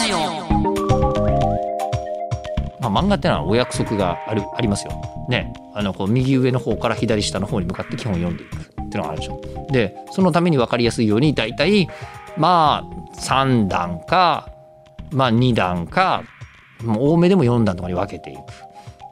ジオまあ、漫画ってのはお約束があるありますよ。ね、あのこう右上の方から左下の方に向かって基本読んでいくっていうのがあるでしょ。でそのために分かりやすいように大体まあ3段か、まあ、2段かもう多めでも4段とかに分けてい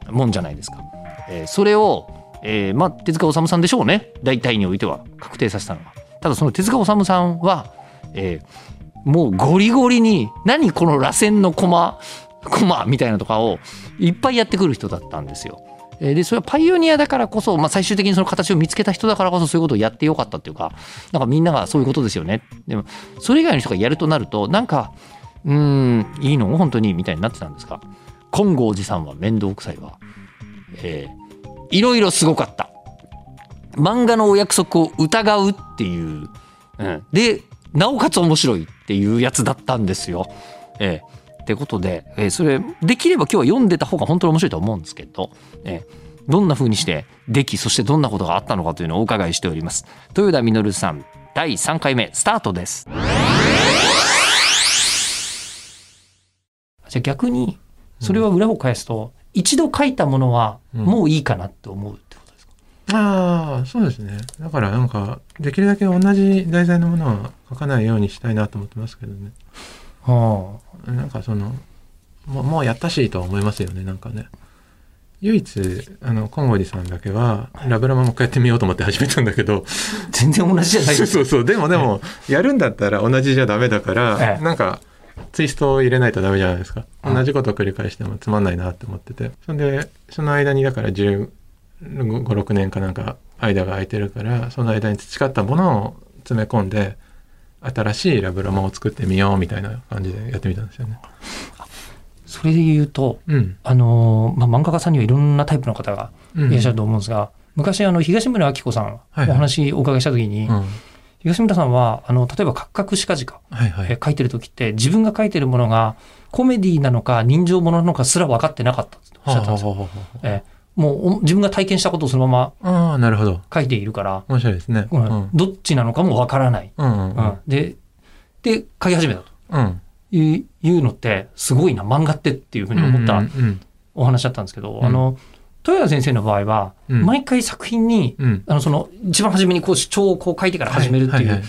くもんじゃないですか。えーそれを、えーまあ、手塚治虫さんでしょうね大体においては確定させたのは。ただその手塚治虫さんは、えーもうゴリゴリに何この螺旋のコマコマみたいなとかをいっぱいやってくる人だったんですよ。でそれはパイオニアだからこそ、まあ、最終的にその形を見つけた人だからこそそういうことをやってよかったっていうかなんかみんながそういうことですよね。でもそれ以外の人がやるとなるとなんかうんいいの？本当に？みたいになってたんですが金剛寺さんは面倒くさいわ、えーいろいろすごかった。漫画のお約束を疑うっていう、うん、でなおかつ面白い。っていうやつだったんですよ。えーってことで、えーそれできれば今日は読んでた方が本当に面白いと思うんですけど、えーどんな風にしてできそしてどんなことがあったのかというのをお伺いしております。豊田実さん第3回目スタートです。じゃあ逆にそれは裏を返すと、一度書いたものはもういいかなって思うああそうですね。だからなんかできるだけ同じ題材のものは書かないようにしたいなと思ってますけどね。はなんかそのもうもうやったしとは思いますよねなんかね。唯一あの金剛寺さんだけはラブラマもう一回やってみようと思って始めたんだけど。あ、全然同じじゃないそうそうそう。でもでもやるんだったら同じじゃダメだから、ええ。なんかツイストを入れないとダメじゃないですか。うん同じことを繰り返してもつまんないなって思ってて。そんでその間にだから1 5 6年かなんか間が空いてるからその間に培ったものを詰め込んで新しいラブラマを作ってみようみたいな感じでやってみたんですよね。それで言うとうん。あのーまあ、漫画家さんにはいろんなタイプの方がうん。いらっしゃると思うんですが、昔あの東村明子さんはいはい。お話お伺いした時に、うん。東村さんはあの例えば「カクカクしかじか」はいはい。え書いてる時って自分が書いてるものがコメディなのか人情ものなのかすら分かってなかったっておっしゃったんですよ。はあはえもうお自分が体験したことをそのままあなるほど。書いているから、面白いですね。ううん。んどっちなのかも分からない。うんうんうん。でで書き始めたとうん。いういうのってすごいな。漫画ってっていうふうに思ったうんうんお話だったんですけど、うん。あの豊田先生の場合は、うん。毎回作品にうん。あのその一番初めにこう主張をこう書いてから始めるってはいはいい。う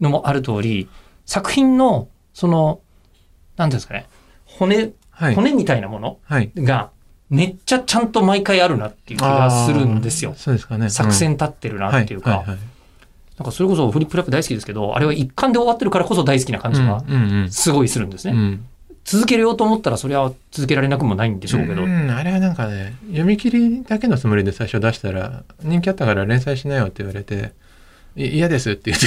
のもある通り、作品のそのなんていうんですかね。骨はい。骨みたいなものはい。がめっちゃちゃんと毎回あるなっていう気がするんですよ。そうですかね。作戦立ってるなっていうか、なんかそれこそフリップラップ大好きですけど、あれは一巻で終わってるからこそ大好きな感じがすごいするんですね。うん。続けようと思ったらそれは続けられなくもないんでしょうけど、うん、あれはなんかね読み切りだけのつもりで最初出したら人気あったから連載しなよって言われてい嫌ですって言って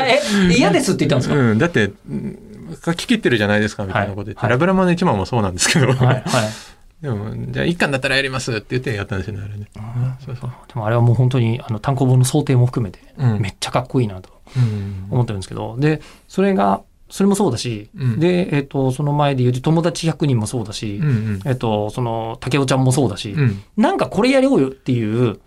嫌ですって言ったんですか、うん、だってうん書き切ってるじゃないですかみたいなこと言って、はいはい。ラブラマの一番もそうなんですけど、はいはい。でもじゃあ一巻だったらやりますって言ってやったんですよねあれね、そうそう、でもあれはもう本当にあの単行本の想定も含めてうん。めっちゃかっこいいなとうん思ってるんですけど、で、それが、それもそうだし、うん。で、えっ、と、その前で言うと友達100人もそうだし、うんうん。えっ、と、その竹雄ちゃんもそうだし、うん。なんかこれやろうよっていう、ん。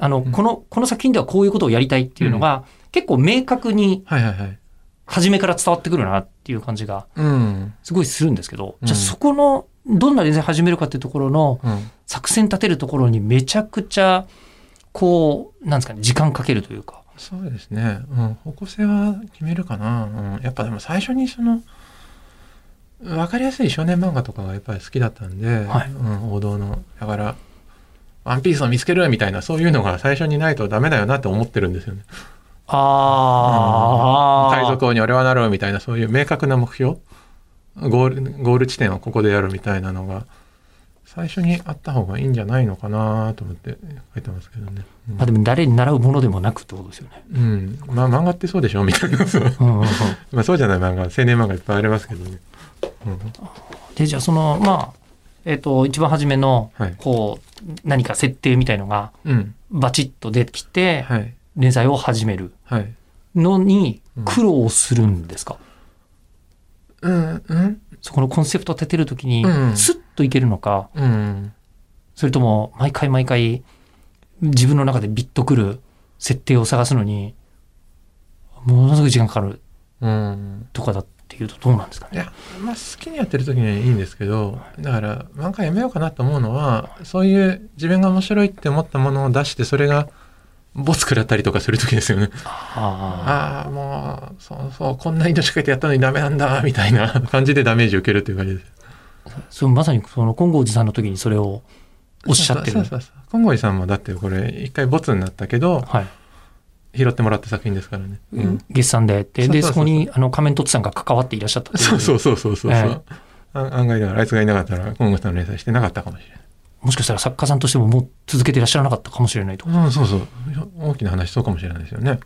あの、ん。この、この作品ではこういうことをやりたいっていうのが、結構明確にはいはいはい。初めから伝わってくるなっていう感じがうん。すごいするんですけど、うんじゃあそこの、どんな連載始めるかっていうところのうん。作戦立てるところにめちゃくちゃ、こう、なんですかね、時間かけるというか。そうですね、うん、方向性は決めるかな、うん、やっぱでも最初にその分かりやすい少年漫画とかがやっぱり好きだったんで、はい。うん、王道のだから「ワンピースを見つけるみたいなそういうのが最初にないとダメだよなって思ってるんですよね。あ海賊王に俺はなるみたいなそういう明確な目標ゴールゴール地点はここでやるみたいなのが最初にあった方がいいんじゃないのかなと思って書いてますけどね。うん。まあでも誰に習うものでもなくってことですよね。うん、まあ漫画ってそうでしょみたいな まあそうじゃない漫画青年漫画いっぱいありますけどね。うん。で、じゃあその、まあ、えっ、と、一番初めのはい、こう、何か設定みたいのがうん。バチッと出てきて、はい。連載を始めるはい。のにうん。苦労するんですか、うんうんそこのコンセプトを立てるときにう、ん。スッといけるのか、うん。それとも、毎回毎回、自分の中でビッとくる設定を探すのに、ものすごい時間かかるうん。とかだっっていうとどうなんですかね。いや、まあ、好きにやってる時にはいいんですけどだから漫画やめようかなと思うのはそういう自分が面白いって思ったものを出してそれがボツ食らったりとかする時ですよね。あああもうそうそうこんな命かけてやったのにダメなんだみたいな 感じでダメージを受けるっていう感じです。あそうまさにその金剛寺さんの時にそれをおっしゃってるそうそうそう金剛寺さんもだってこれ一回ボツになったけどはい拾ってもらった作品ですからね。うん月産でででそこにあの仮面凸さんが関わっていらっしゃったそうそうそうそうそう。えあ案外だからあいつがいなかったら金剛さんの連載してなかったかもしれない。もしかしたら作家さんとしてももう続けていらっしゃらなかったかもしれないと。うん、そうそう。大きな話そうかもしれないですよね。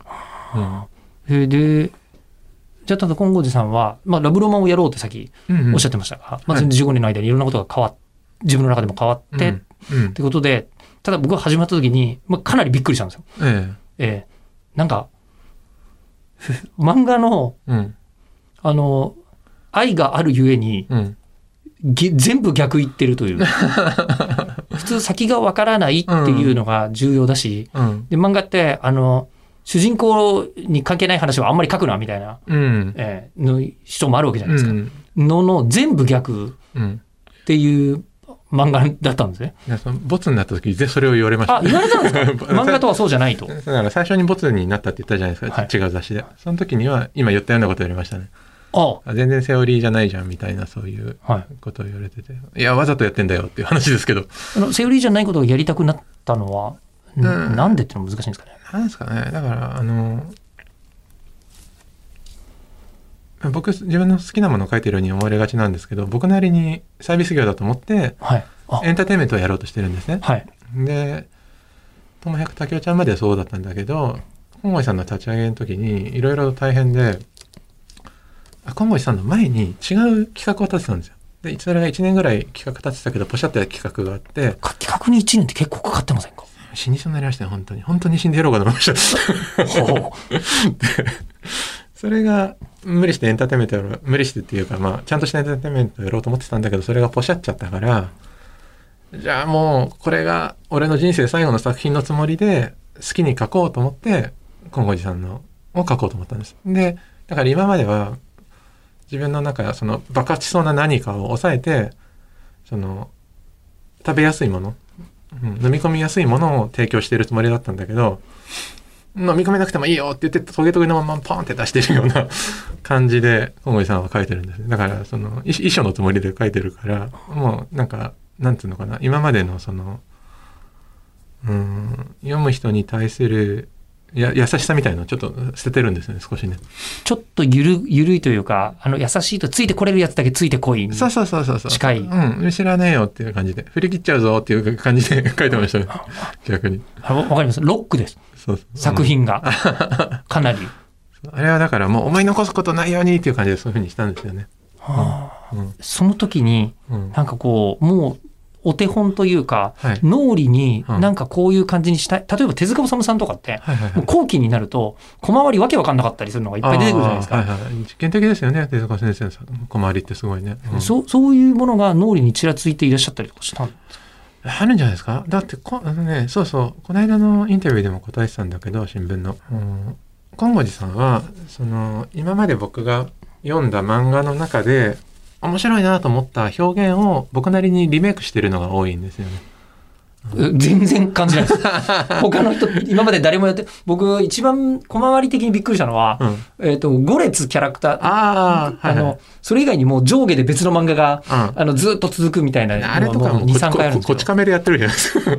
えで、じゃあただ金剛寺さんは、まあ、ラブロマンをやろうってさっきうん。うんおっしゃってましたが、まあ、15年の間にいろんなことが変わっ自分の中でも変わって、っうん。うんてことで、ただ僕が始まった時に、まあ、かなりびっくりしたんですよ。えええなんか、ふ漫画の、え。うん。あの、愛があるゆえに、うん。げ全部逆言ってるという。普通先がわからないっていうのが重要だし、うん。で漫画って、あの、主人公に関係ない話はあんまり書くな、みたいな、うん。えーの人もあるわけじゃないですか。うん。のの全部逆うん。っていう漫画だったんですね。そのボツになった時ぜそれを言われました。あ、言われたんですか？漫画とはそうじゃないと。だから最初にボツになったって言ったじゃないですか、はい違う雑誌で。その時には今言ったようなこと言われましたね。ああ全然セオリーじゃないじゃんみたいなそういうはい。ことを言われてて。いや、わざとやってんだよっていう話ですけど。あの、セオリーじゃないことをやりたくなったのは、んうんなんでっていうのは難しいんですかね。なんですかね。だから、あの、僕、自分の好きなものを書いてるように思われがちなんですけど、僕なりにサービス業だと思って、はい。あ、エンターテインメントをやろうとしてるんですね。はい。で、とも百竹雄ちゃんまではそうだったんだけど、本郷さんの立ち上げの時にいろいろ大変で、あ本郷さんの前に違う企画を立ててたんですよ。で、それが1年ぐらい企画立ててたけど、ポシャって企画があって、か企画に1年って結構かかってませんか？死にそうになりましたね、本当に。本当に死んでやろうかと思いました。ほそれが無理してエンターテインメントやろう無理してっていうかまあちゃんとしたエンターテインメントやろうと思ってたんだけどそれがポシャっちゃったからじゃあもうこれが俺の人生最後の作品のつもりで好きに書こうと思って金剛寺さんのを書こうと思ったんです。でだから今までは自分の中その爆発しそうな何かを抑えてその食べやすいもの、うん、飲み込みやすいものを提供しているつもりだったんだけど飲み込めなくてもいいよって言ってトゲトゲのままポンって出してるような 感じで小森さんは書いてるんですだからその遺遺書のつもりで書いてるからもうなんかなんていうのかな。今までのそのうん読む人に対するや優しさみたいのをちょっと捨ててるんですね少しねちょっとゆる、ゆるいというか、あの、優しいとついてこれるやつだけついてこい。そうそうそうそうそう近いうん知らねえよっていう感じで振り切っちゃうぞっていう感じで 書いてましたね 逆にあわわかります。ロックです。そうそう作品が。かなり。あれはだからもう思い残すことないようにっていう感じでそういうふうにしたんですよね。はあうんその時に、うんなんかこう、もう、お手本というか、はい。脳裏にうん。なんかこういう感じにしたい。例えば手塚治虫さんとかって、はいはいはい。もう後期になると、小回りわけわかんなかったりするのがいっぱい出てくるじゃないですか。はいはい、実験的ですよね手塚先生の小回りってすごいね、うん。そうそういうものが脳裏にちらついていらっしゃったりとかしたんあるんじゃないですか？だってこあのねそうそう。この間のインタビューでも答えてたんだけど新聞の、うん、金剛寺さんはその今まで僕が読んだ漫画の中で面白いなと思った表現を僕なりにリメイクしてるのが多いんですよね。え全然感じないです。他の人、今まで誰もやって、僕一番小回り的にびっくりしたのは、うん、えっ、と、5列キャラクター、ああ、はいの、それ以外にもう上下で別の漫画が、うんあの、ずっと続くみたいなあれとかももう2、3回あるんですこち亀でやってるじゃないですか。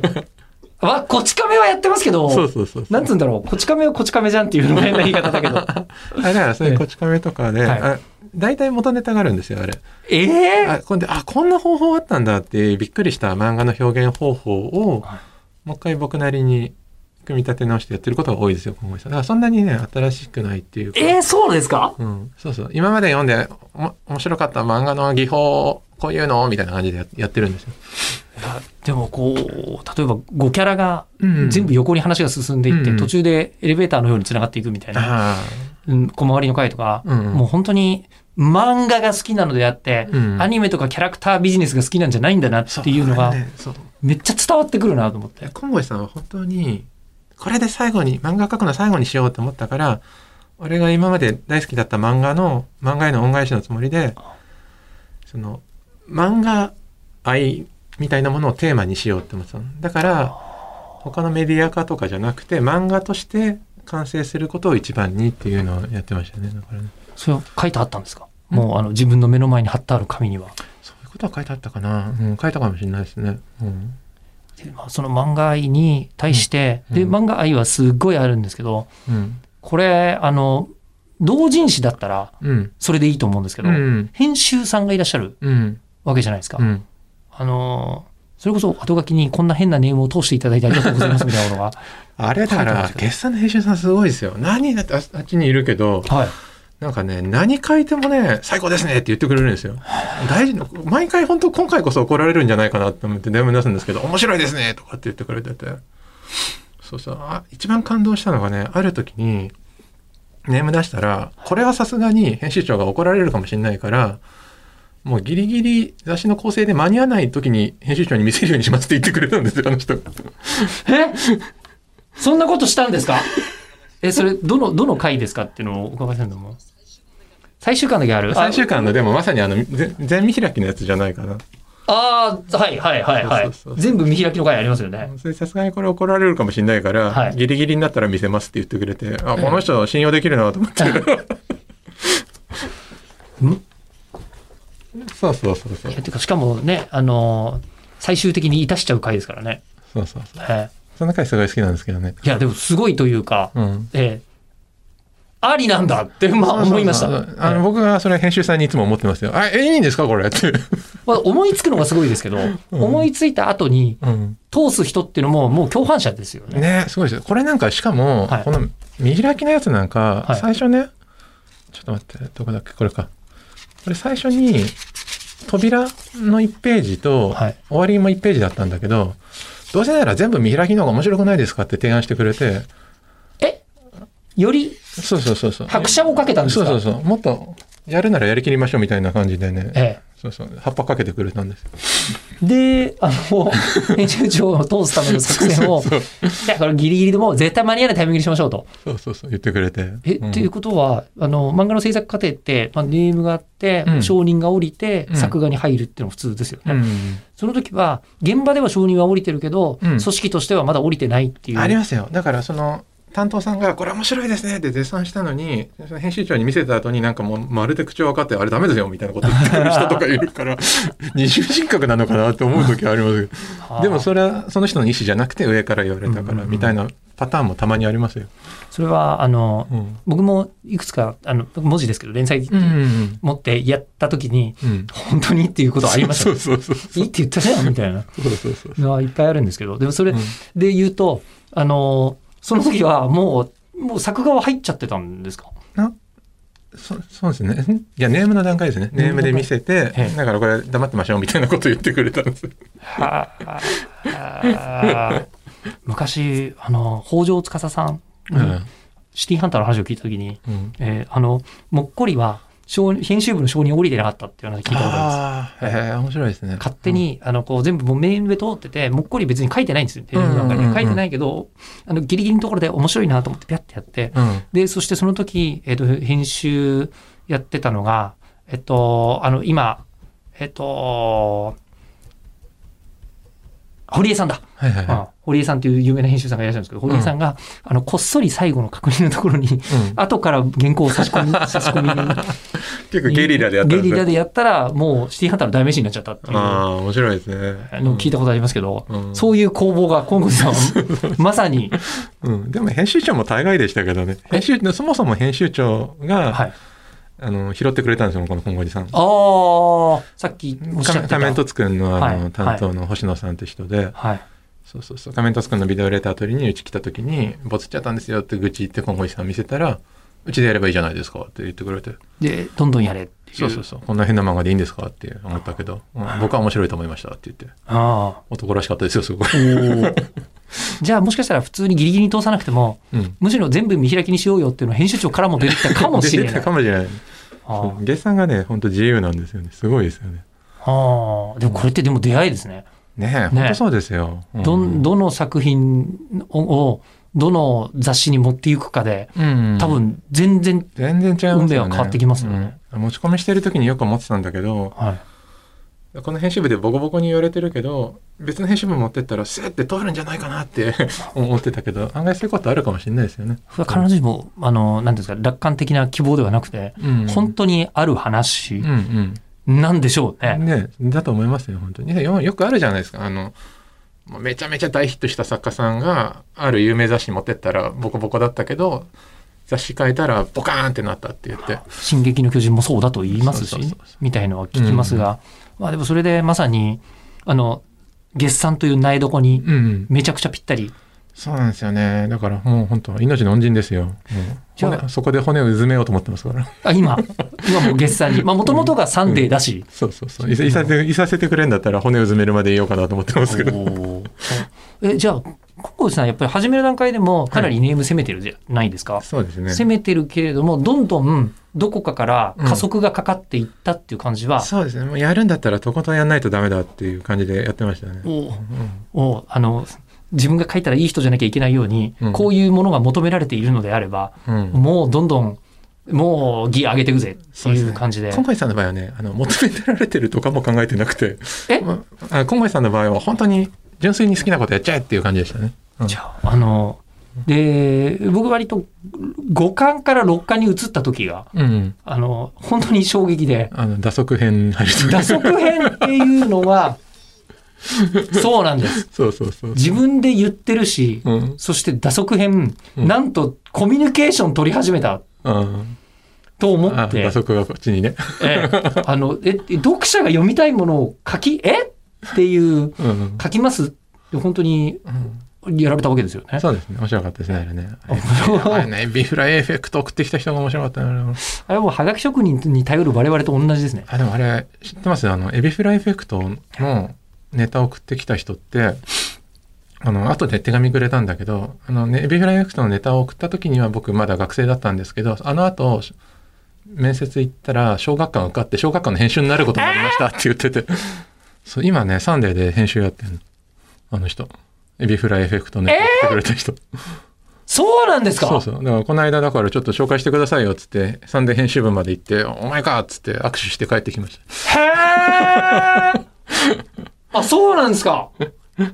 わ、こち亀はやってますけど、そうそうそう。なんつうんだろう、こち亀はこち亀じゃんっていうのが変な言い方だけど。あだからそういうこち亀とかで、はいあ大体元ネタがあるんですよあれ。ええあこんであこんな方法あったんだってびっくりした漫画の表現方法を、はい。もう一回僕なりに組み立て直してやってることが多いですよ今後さん。だからそんなにね新しくないっていうか。えー、そうですか？うん、そうそう。今まで読んで面白かった漫画の技法こういうのみたいな感じでややってるんですよ。でもこう、例えば5キャラがうん。全部横に話が進んでいって、うん途中でエレベーターのように繋がっていくみたいな、あうん、小回りの回とか、うんうん。もう本当に漫画が好きなのであって、うん。アニメとかキャラクタービジネスが好きなんじゃないんだなっあていうのがねめっちゃ伝わってくるなと思って。金越さんは本当にこれで最後に漫画描くの最後にしようと思ったから俺が今まで大好きだった漫画の漫画への恩返しのつもりでその漫画愛みたいなものをテーマにしようって思ってたの。だから他のメディア化とかじゃなくて漫画として完成することを一番にっていうのをやってましたねだからねそれは書いてあったんですか？もうあの自分の目の前に貼ってある紙には。そういうことは書いてあったかな、うん、書いたかもしれないですね、うん、でまあその漫画愛に対して、でうん。うん漫画愛はすっごいあるんですけどうん。これあの同人誌だったらうん。それでいいと思うんですけど、うん。編集さんがいらっしゃるうん。わけじゃないですか。うん。あのそれこそ後書きにこんな変なネームを通していただいてありがとうございますみたいなものが。あれだから書いてますよ。月産の編集さんすごいですよ。何だってああっちにいるけどはい。なんかね、何書いてもね、最高ですねって言ってくれるんですよ。大事な、毎回本当今回こそ怒られるんじゃないかなって思って電話出すんですけど、面白いですねとかって言ってくれてて。そうそう。あ、一番感動したのがね、ある時に、ネーム出したら、これはさすがに編集長が怒られるかもしれないから、もうギリギリ雑誌の構成で間に合わない時に編集長に見せるようにしますって言ってくれたんですよ、あの人。え？そんなことしたんですか？え、それ、どの、どの回ですかっていうのをお伺いするのも。最終巻だけある？最終巻のでもまさにあの、ぜ全見開きのやつじゃないかな。ああ、はいはいはいはい全部見開きの回ありますよね。それさすがにこれ怒られるかもしれないから、はいギリギリになったら見せますって言ってくれて、あ、この人信用できるなと思って。そうそうそうそういや。てかしかもね、あのー最終的にいたしちゃう回ですからね。そうそうそう。えその回すごい好きなんですけどね。えいや、でもすごいというか、うん。ええありなんだって、まあ思いました。そうそうそうあのええ僕はそれ編集さんにいつも思ってますよ。あ、え、いいんですかこれ？って。まあ思いつくのがすごいですけど、思いついた後にうん。通す人っていうのももう共犯者ですよね。ねすごいですよ。これなんかしかも、はいこの見開きのやつなんか、はい最初ね、ちょっと待って、どこだっけ？これか。これ最初に、扉の1ページと、はい終わりも1ページだったんだけど、どうせなら全部見開きの方が面白くないですかって提案してくれて、え？より？そうそうそうそう。拍車をかけたんですか？そうそうそう。もっと、やるならやりきりましょうみたいな感じでね。えそうそう。葉っぱかけてくれたんですで、あの、編集長を通すための作戦を、そういや、これギリギリでもう絶対間に合わないタイミングにしましょうと。そうそうそう。言ってくれて。え、うんっていうことは、あの、漫画の制作過程って、まあ、ネームがあって、うん承認が降りて、うん作画に入るっていうのが普通ですよね。うん。その時は、現場では承認は降りてるけど、うん組織としてはまだ降りてないっていう。ありますよ。だからその担当さんがこれ面白いですねって絶賛したのに、その編集長に見せた後になんかもうまるで口調分かってあれダメですよみたいなこと言ってくる人とかいるから、二重人格なのかなって思う時はありますけど。はあでもそれはその人の意思じゃなくて上から言われたからみたいなパターンもたまにありますよ。それは、あの、うん。僕もいくつか、あの、文字ですけど、連載持ってやった時に、うん。本当にっていうことありましたそねうそうそうそう。いいって言ったじゃんみたいなそうそうそう。のはいっぱいあるんですけど、でもそれうんで言うと、あの、その時はもう、もう作画は入っちゃってたんですか？そそうですね。いや、ネームの段階ですね。ネームで見せてええ、だからこれ黙ってましょうみたいなこと言ってくれたんです。は あ昔、あの、北条司さん、うん。シティーハンターの話を聞いた時に、うん。えーあの、もっこりは、承編集部の承認降りてなかったっていうのを聞いたことあるんです。ああ、へえ、面白いですね。勝手に、あの、こう、全部もうメールで通ってて、もっこり別に書いてないんですよ。ページの中うんうんうんうんに書いてないけど、あの、ギリギリのところで面白いなと思ってピャッてやって、うん。で、そしてその時、えっ、と、編集やってたのが、えっと、あの、今、えっと、堀江さんだ。はいはいはうん堀江さんという有名な編集さんがいらっしゃるんですけど、堀江さんが、あの、こっそり最後の確認のところに、い。うん 後から原稿を差し込み、差し込みに結構ゲリラでやったゲリラでやったら、もうシティハンターの代名詞になっちゃったっていうああ、面白いですね。のを聞いたことありますけど、うんそういう攻防が今後さん、まさに、うん。でも編集長も大概でしたけどね。編集、そもそも編集長が、はい。あの、拾ってくれたんですよ、この本郷寺さん。ああ、さっきおっしゃってた。仮面凸くんのあの、はい担当の星野さんって人で、はい。そうそうそう、仮面凸くんのビデオレター取りにうち来た時に、ボツっちゃったんですよって愚痴言って今後寺さん見せたら、うちでやればいいじゃないですかって言ってくれて、で、どんどんやれって。そうそうそう、こんな変な漫画でいいんですかって思ったけど、うん僕は面白いと思いましたって言って、あ男らしかったですよ、すごい。じゃあもしかしたら普通にギリギリに通さなくても、うん。むしろ全部見開きにしようよっていうのを編集長からも出てきたかもしれ出てない。たかもしれない。あーそう月さんがね、本当自由なんですよね。すごいですよね。あーでもこれってでも出会いですね。ねえ、本当そうですよ。うんどん、どの作品ををどの雑誌に持っていくかで、うん多分全然、全然違いますよね。運命は変わってきますよねうん持ち込みしてる時によく思ってたんだけど、はい。この編集部でボコボコに言われてるけど、別の編集部持ってったらスーって通るんじゃないかなって 思ってたけど、案外そういうことあるかもしれないですよね。必ずしも、あの、なんていうんですか、楽観的な希望ではなくて、うん本当にある話うんうん。なんでしょうね。ね、だと思いますよ、本当に。ねよよくあるじゃないですか。あの、めちゃめちゃ大ヒットした作家さんが、ある有名雑誌に持ってったら、ボコボコだったけど、雑誌変えたら、ボカーンってなったって言って。進撃の巨人もそうだと言いますしそうそうそう、みたいのは聞きますが、まあでもそれでまさに、あの、月産という苗床にうんうん。めちゃくちゃぴったり。そうなんですよね。だからもう本当、命の恩人ですよ。じゃあ骨そこで骨をうずめようと思ってますから。あ、今、今もう月産に。まあもともとがサンデーだし。そうそうそう。いさいさせいさせてくれんだったら骨をうずめるまでいようかなと思ってますけど。え、じゃあ、ココさんやっぱり始める段階でもかなりネーム攻めてるじゃないですか。そうですね。攻めてるけれども、どんどんどこかから加速がかかっていったっていう感じは、そうですね。もうやるんだったらとことんやんないとダメだっていう感じでやってましたね。おおあの、自分が書いたらいい人じゃなきゃいけないように、うんこういうものが求められているのであれば、うん。うんもうどんどん、もうギア上げていくぜっていう感じで。今回さんの場合はね、あの、求められてるとかも考えてなくて、え？まあ、あ今回さんの場合は本当に純粋に好きなことやっちゃえっていう感じでしたね。うんじゃあ、あの、で、僕割と5巻から6巻に移った時が、うん。あの、本当に衝撃で、あの、打足編入打足編っていうのは、そうなんです。そうそうそう。自分で言ってるし、うん。そして打足編、うんなんとコミュニケーション取り始めたうん。と思ってあ打、足がこっちにね。ええあの、え、読者が読みたいものを書き、えっていう、うん。書きますって本当にやられたわけですよね。そうですね。面白かったですね、あれね。あね、ビフライエフェクト送ってきた人が面白かったな。あれはもうはがき職人に頼る我々と同じですね。あ、でもあれ、知ってます？あの、エビフライエフェクトのネタ送ってきた人って、あの、後で手紙くれたんだけど、あのね、エビフライエフェクトのネタを送った時には僕まだ学生だったんですけど、あの後、面接行ったら、小学館受かって、小学館の編集になることになりましたって言ってて、そう、今ね、サンデーで編集やってんの。あの人。エビフライエフェクトネタ送ってくれた人。そうなんですか？そうそう。だからこの間だからちょっと紹介してくださいよっつって、サンデー編集部まで行って、お前かっつって握手して帰ってきました。へー あ、そうなんですか？え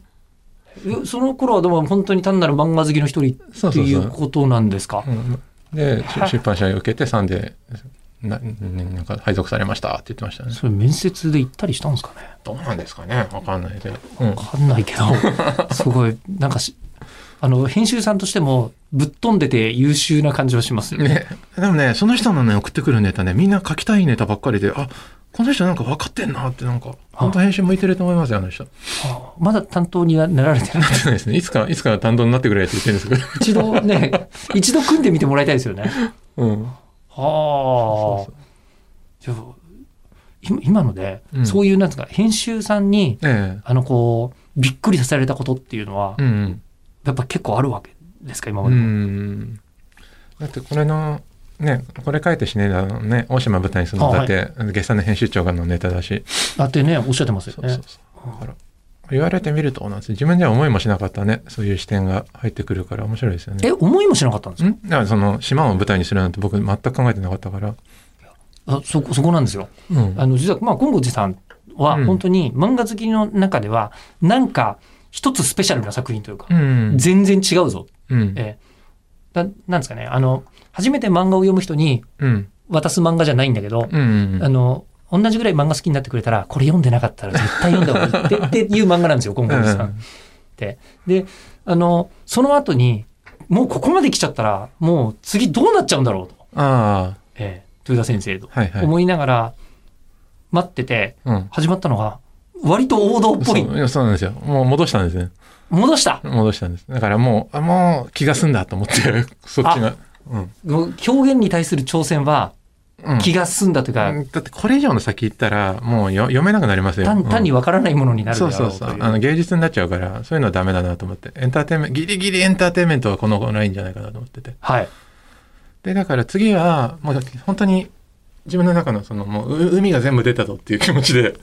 その頃はでも本当に単なる漫画好きの一人っていうことなんですか？うんで、し出版社を受けてサンデー、ななんか配属されましたって言ってましたね。それ面接で行ったりしたんですかね？どうなんですかね？わかんないけど。うんわかんないけど、すごい、なんかし、あの、編集さんとしてもぶっ飛んでて優秀な感じはしますよね。ね、でもね、その人のね、送ってくるネタね、みんな書きたいネタばっかりで、あ、この人なんか分かってんなって、なんか、本当編集向いてると思いますよ、あの人。あまだ担当にはなられてない。ですね。いつか、いつか担当になってくれって言ってるんですけど。一度ね、一度組んでみてもらいたいですよね。うん。はあそうそう。じゃあ今今ので、うんそういうなんですか編集さんにええあのこうびっくりさせられたことっていうのは、うんうん。やっぱ結構あるわけですか今まうでも、ん。だってこれの、ね、これ書いてしねえだのね、大島舞台にするのあだって、月産の編集長がのネタだし。だってねおっしゃってますよねそうそうそう。だから、言われてみると、なんです自分では思いもしなかったね、そういう視点が入ってくるから面白いですよね。え思いもしなかったんですか？ん？だからその島を舞台にするなんて僕全く考えてなかったから。あそこそこなんですようんあの実はまあ金剛寺さんはうん本当に漫画好きの中ではなんか一つスペシャルな作品というか、うん。全然違うぞ、うん。ええだなんですかねあの初めて漫画を読む人にうん。渡す漫画じゃないんだけど、うん。あの、同じぐらい漫画好きになってくれたら、これ読んでなかったら絶対読んだ方がいいってっていう漫画なんですよ、今後さんって。で、あの、その後に、もうここまで来ちゃったら、もう次どうなっちゃうんだろうと、あええ豊田先生とあ、はいはい。思いながら待ってて、うん。始まったのが、割と王道っぽい。そういやそうなんですよ。もう戻したんですね。戻した戻したんです。だからもう、あもう気が済んだと思って、そっちが。うん。表現に対する挑戦はうん気が済んだというか、だってこれ以上の先行ったら、もうよ読めなくなりますよ。単単にうんわからないものになるだろうう。そうそうそう。あの芸術になっちゃうから、そういうのはダメだなと思って。エンターテインメント、ギリギリエンターテインメントはこのラインじゃないかなと思ってて。はい。で、だから次は、もう本当に自分の中のそのもうう海が全部出たぞっていう気持ちで、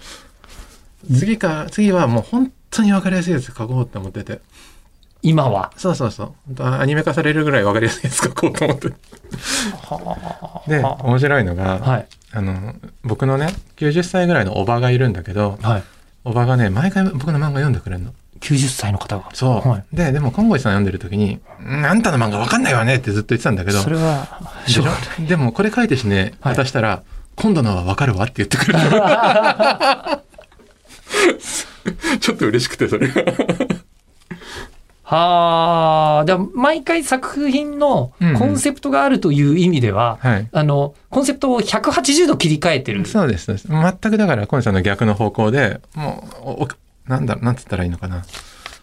次か、次はもう本当に分かりやすいやつ書こうって思ってて。今は。そうそうそう。アニメ化されるぐらい分かりやすいやつ書こうと思って。では面白いのが、はい。あの僕のね90歳ぐらいのおばがいるんだけどはい。おばがね毎回僕の漫画読んでくれるの。90歳の方が。そう、はい。ででも金剛さん読んでる時に「んあんたの漫画分かんないわね」ってずっと言ってたんだけど。それは、でしょ？でもこれ書いてしねはい。渡したら、今度のは分かるわって言ってくれる。ちょっと嬉しくてそれがはあ、でも毎回作品のコンセプトがあるという意味では、はい。あの、コンセプトを180度切り替えてる。そうですそうです。全くだから金剛さんの逆の方向でもうおおなんだろうなんつったらいいのかな。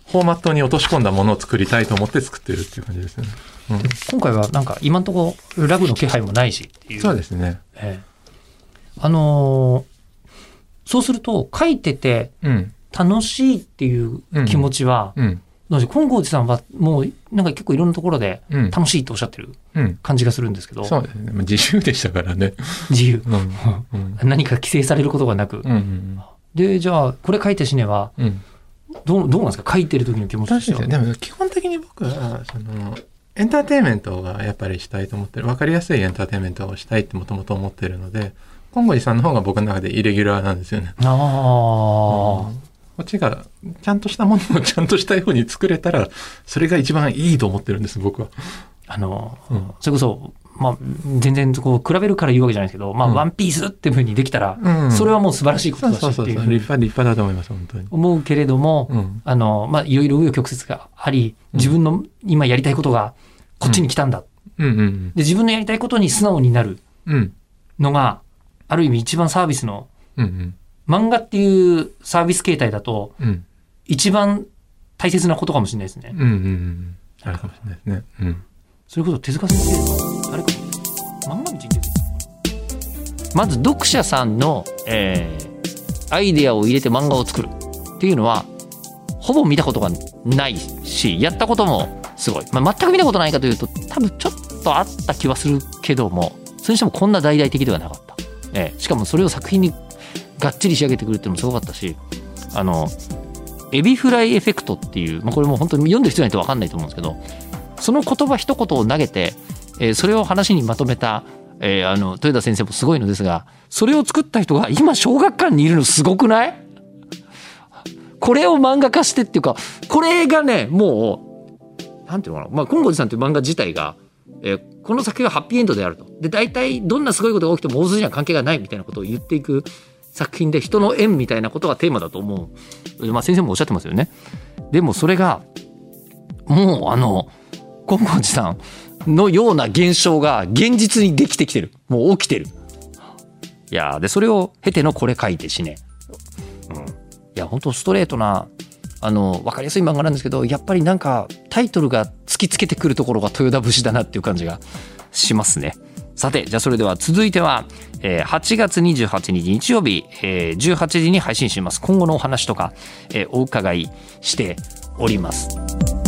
フォーマットに落とし込んだものを作りたいと思って作ってるっていう感じですよね、うん。今回はなんか今のところラグの気配もないしっていう。そうですね。ええ。あのーそうすると書いててうん。楽しいっていう気持ちは、うんどうし金剛寺さんはもうなんか結構いろんなところでうん。楽しいとおっしゃってるうん。感じがするんですけど、そうですね。まあ自由でしたからね。自由。うん。うん。何か規制されることがなく。うんうんで、じゃあ、これ書いて死ねば、うん。どう、どうなんですか？書いてる時の気持ちとでも基本的に僕はそのエンターテインメントがやっぱりしたいと思ってる。分かりやすいエンターテインメントをしたいってもともと思ってるので金剛寺さんの方が僕の中でイレギュラーなんですよね。ああ、こっちがちゃんとしたものをちゃんとしたように作れたらそれが一番いいと思ってるんです僕は。あの、うん。それこそ、まあ、全然こう比べるから言うわけじゃないですけど、まあ、うん。ワンピースっていうふうにできたら、うん。それはもう素晴らしいことだし。っていうふうに立派立派だと思います本当に。思うけれども、うん。あの、まあ、いろいろ紆余曲折があり、うん。自分の今やりたいことがこっちに来たんだ。うん。うんで、自分のやりたいことに素直になるのが、ある意味一番サービスの、うん漫画っていうサービス形態だと、一番大切なことかもしれないですね。うんうんうんあるかもしれないですね。うんそれこそ手塚先生が、あれかも、漫画道に出てるまず読者さんの、えーアイデアを入れて漫画を作るっていうのは、ほぼ見たことがないし、やったこともすごい。まあ、全く見たことないかというと、多分ちょっとあった気はするけども、それにしてもこんな大々的ではなかった。えーしかもそれを作品にがっちり仕上げてくるっていうのもすごかったし、あの、エビフライエフェクトっていう、まあ、これも本当に読んでる人ないと分かんないと思うんですけど、その言葉一言を投げて、えーそれを話にまとめた、えーあの豊田先生もすごいのですがそれを作った人が今小学館にいるのすごくない？これを漫画化してっていうかこれがねもうなんていうのかな、まあ、金剛寺さんという漫画自体が、えーこの作品はハッピーエンドであると。で大体どんなすごいことが起きても大筋には関係がないみたいなことを言っていく作品で人の縁みたいなことがテーマだと思う、まあ、先生もおっしゃってますよね。でもそれがもうあの金剛寺さんのような現象が現実にできてきてる。もう起きてる。いやでそれを経てのこれ書いて死ね、うん、いや本当ストレートなあの分かりやすい漫画なんですけどやっぱりなんかタイトルが突きつけてくるところが豊田節だなっていう感じがしますね。さてじゃあそれでは続いては、えー8月28日日曜日、えー18時に配信します。今後のお話とか、えーお伺いしております。